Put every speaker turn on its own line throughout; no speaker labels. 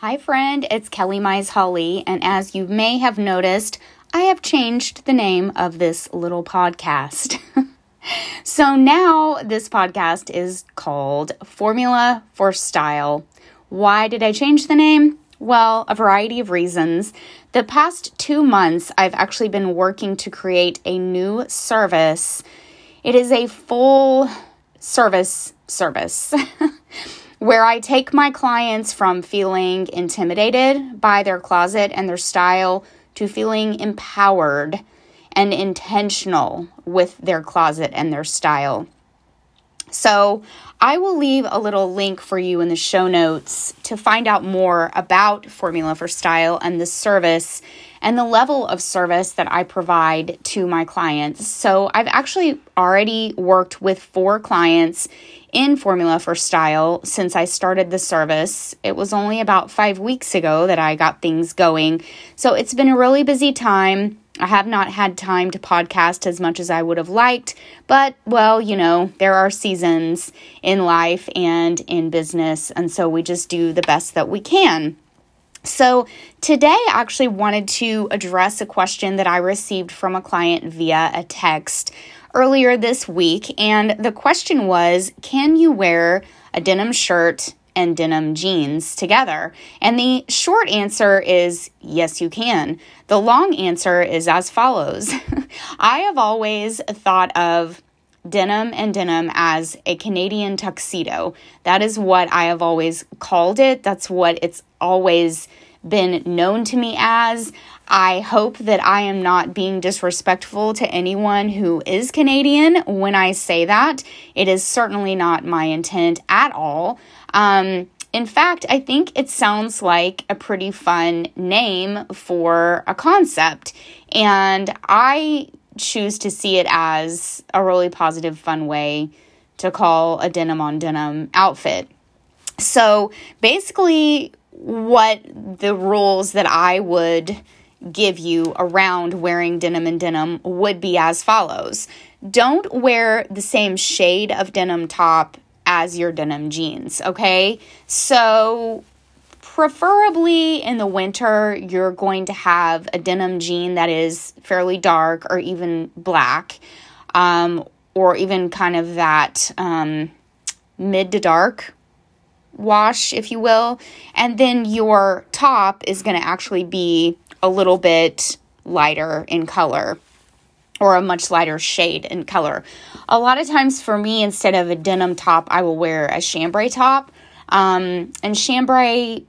Hi, friend, it's Kelly Mize Holley, and as you may have noticed, I have changed the name of this little podcast. so now this podcast is called Formula for Style. Why did I change the name? Well, a variety of reasons. The past two months, I've actually been working to create a new service. It is a full service service. where I take my clients from feeling intimidated by their closet and their style to feeling empowered and intentional with their closet and their style. So, I will leave a little link for you in the show notes to find out more about Formula for Style and the service and the level of service that I provide to my clients. So, I've actually already worked with four clients in Formula for Style since I started the service. It was only about five weeks ago that I got things going. So it's been a really busy time. I have not had time to podcast as much as I would have liked, but well, you know, there are seasons in life and in business, and so we just do the best that we can. So, today I actually wanted to address a question that I received from a client via a text earlier this week, and the question was Can you wear a denim shirt and denim jeans together? And the short answer is yes, you can. The long answer is as follows I have always thought of denim and denim as a Canadian tuxedo. That is what I have always called it. That's what it's always been known to me as. I hope that I am not being disrespectful to anyone who is Canadian when I say that. It is certainly not my intent at all. Um, in fact, I think it sounds like a pretty fun name for a concept. And I choose to see it as a really positive, fun way to call a denim on denim outfit. So basically, what the rules that I would give you around wearing denim and denim would be as follows don't wear the same shade of denim top as your denim jeans, okay? So, preferably in the winter, you're going to have a denim jean that is fairly dark or even black, um, or even kind of that um, mid to dark wash, if you will. And then your top is going to actually be a little bit lighter in color or a much lighter shade in color. A lot of times for me, instead of a denim top, I will wear a chambray top. Um, and chambray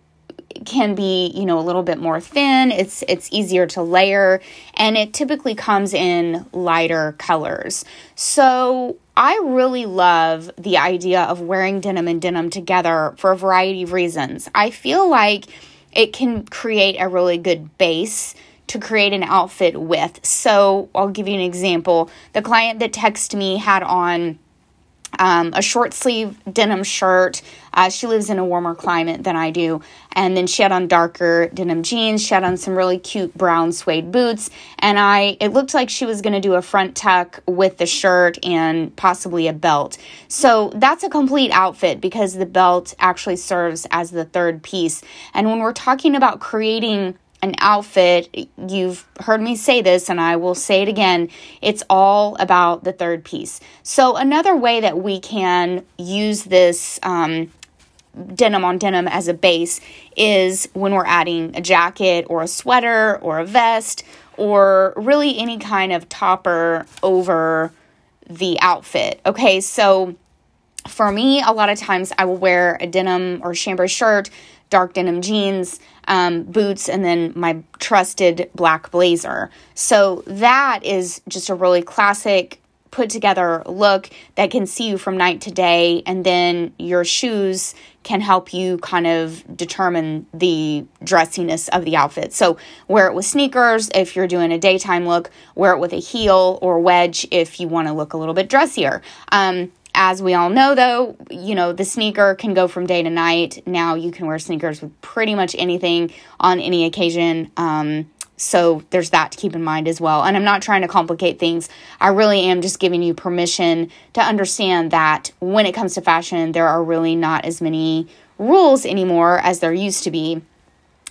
can be, you know, a little bit more thin. It's it's easier to layer and it typically comes in lighter colors. So, I really love the idea of wearing denim and denim together for a variety of reasons. I feel like it can create a really good base to create an outfit with. So I'll give you an example. The client that texted me had on um, a short sleeve denim shirt. Uh, she lives in a warmer climate than I do. And then she had on darker denim jeans. She had on some really cute brown suede boots. And I, it looked like she was going to do a front tuck with the shirt and possibly a belt. So that's a complete outfit because the belt actually serves as the third piece. And when we're talking about creating an outfit, you've heard me say this and I will say it again, it's all about the third piece. So, another way that we can use this um, denim on denim as a base is when we're adding a jacket or a sweater or a vest or really any kind of topper over the outfit. Okay, so for me, a lot of times I will wear a denim or chambray shirt dark denim jeans, um, boots, and then my trusted black blazer. So that is just a really classic put together look that can see you from night to day and then your shoes can help you kind of determine the dressiness of the outfit. So wear it with sneakers if you're doing a daytime look, wear it with a heel or wedge if you want to look a little bit dressier. Um, as we all know, though, you know, the sneaker can go from day to night. Now you can wear sneakers with pretty much anything on any occasion. Um, so there's that to keep in mind as well. And I'm not trying to complicate things. I really am just giving you permission to understand that when it comes to fashion, there are really not as many rules anymore as there used to be.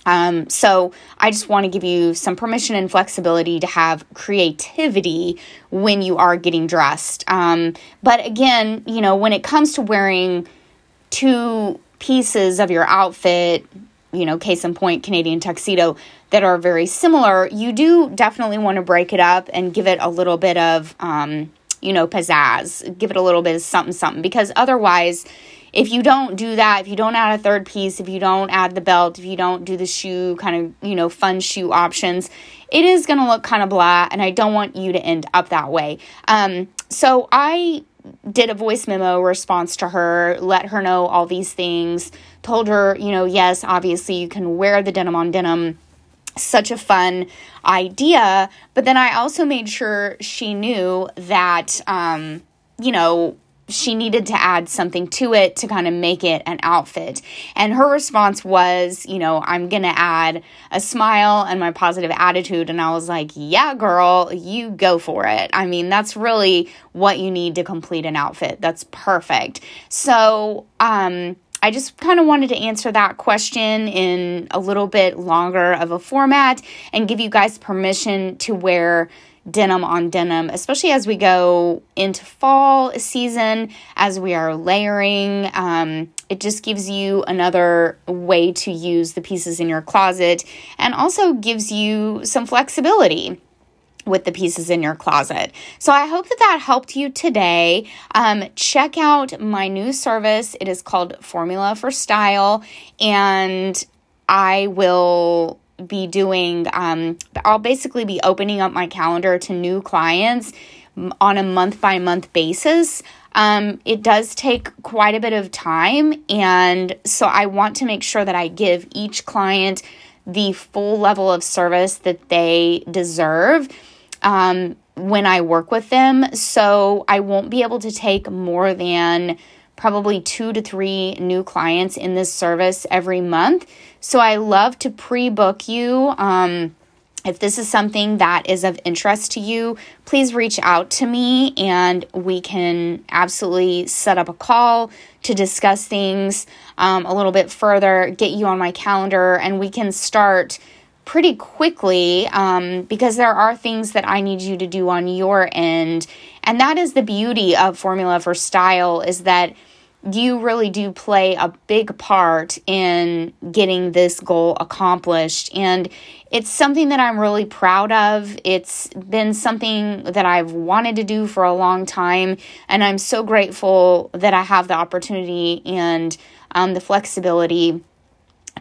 Um, so I just want to give you some permission and flexibility to have creativity when you are getting dressed. Um, but again, you know, when it comes to wearing two pieces of your outfit, you know, case in point, Canadian tuxedo, that are very similar, you do definitely want to break it up and give it a little bit of, um, you know, pizzazz, give it a little bit of something, something, because otherwise, if you don't do that, if you don't add a third piece, if you don't add the belt, if you don't do the shoe kind of, you know, fun shoe options, it is going to look kind of blah. And I don't want you to end up that way. Um, so I did a voice memo response to her, let her know all these things, told her, you know, yes, obviously you can wear the denim on denim. Such a fun idea. But then I also made sure she knew that, um, you know, she needed to add something to it to kind of make it an outfit. And her response was, you know, I'm going to add a smile and my positive attitude. And I was like, yeah, girl, you go for it. I mean, that's really what you need to complete an outfit. That's perfect. So, um, I just kind of wanted to answer that question in a little bit longer of a format and give you guys permission to wear denim on denim, especially as we go into fall season, as we are layering. Um, it just gives you another way to use the pieces in your closet and also gives you some flexibility with the pieces in your closet. So I hope that that helped you today. Um, check out my new service. It is called Formula for Style, and I will be doing, um, I'll basically be opening up my calendar to new clients on a month by month basis. Um, it does take quite a bit of time, and so I want to make sure that I give each client the full level of service that they deserve um, when I work with them. So I won't be able to take more than probably two to three new clients in this service every month. So I love to pre book you. Um, if this is something that is of interest to you, please reach out to me and we can absolutely set up a call to discuss things um, a little bit further, get you on my calendar, and we can start pretty quickly um, because there are things that I need you to do on your end. And that is the beauty of Formula for Style is that you really do play a big part in getting this goal accomplished. And it's something that I'm really proud of. It's been something that I've wanted to do for a long time. And I'm so grateful that I have the opportunity and um, the flexibility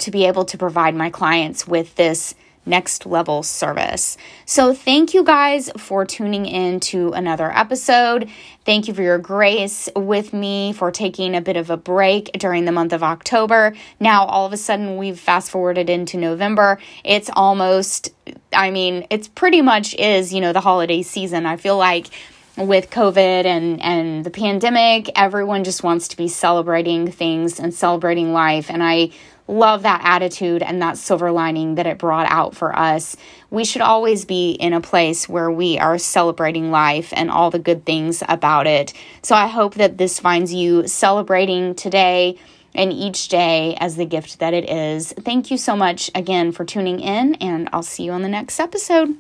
to be able to provide my clients with this next level service. So, thank you guys for tuning in to another episode. Thank you for your grace with me for taking a bit of a break during the month of October. Now, all of a sudden, we've fast forwarded into November. It's almost, I mean, it's pretty much is, you know, the holiday season. I feel like with COVID and, and the pandemic, everyone just wants to be celebrating things and celebrating life. And I love that attitude and that silver lining that it brought out for us. We should always be in a place where we are celebrating life and all the good things about it. So I hope that this finds you celebrating today and each day as the gift that it is. Thank you so much again for tuning in, and I'll see you on the next episode.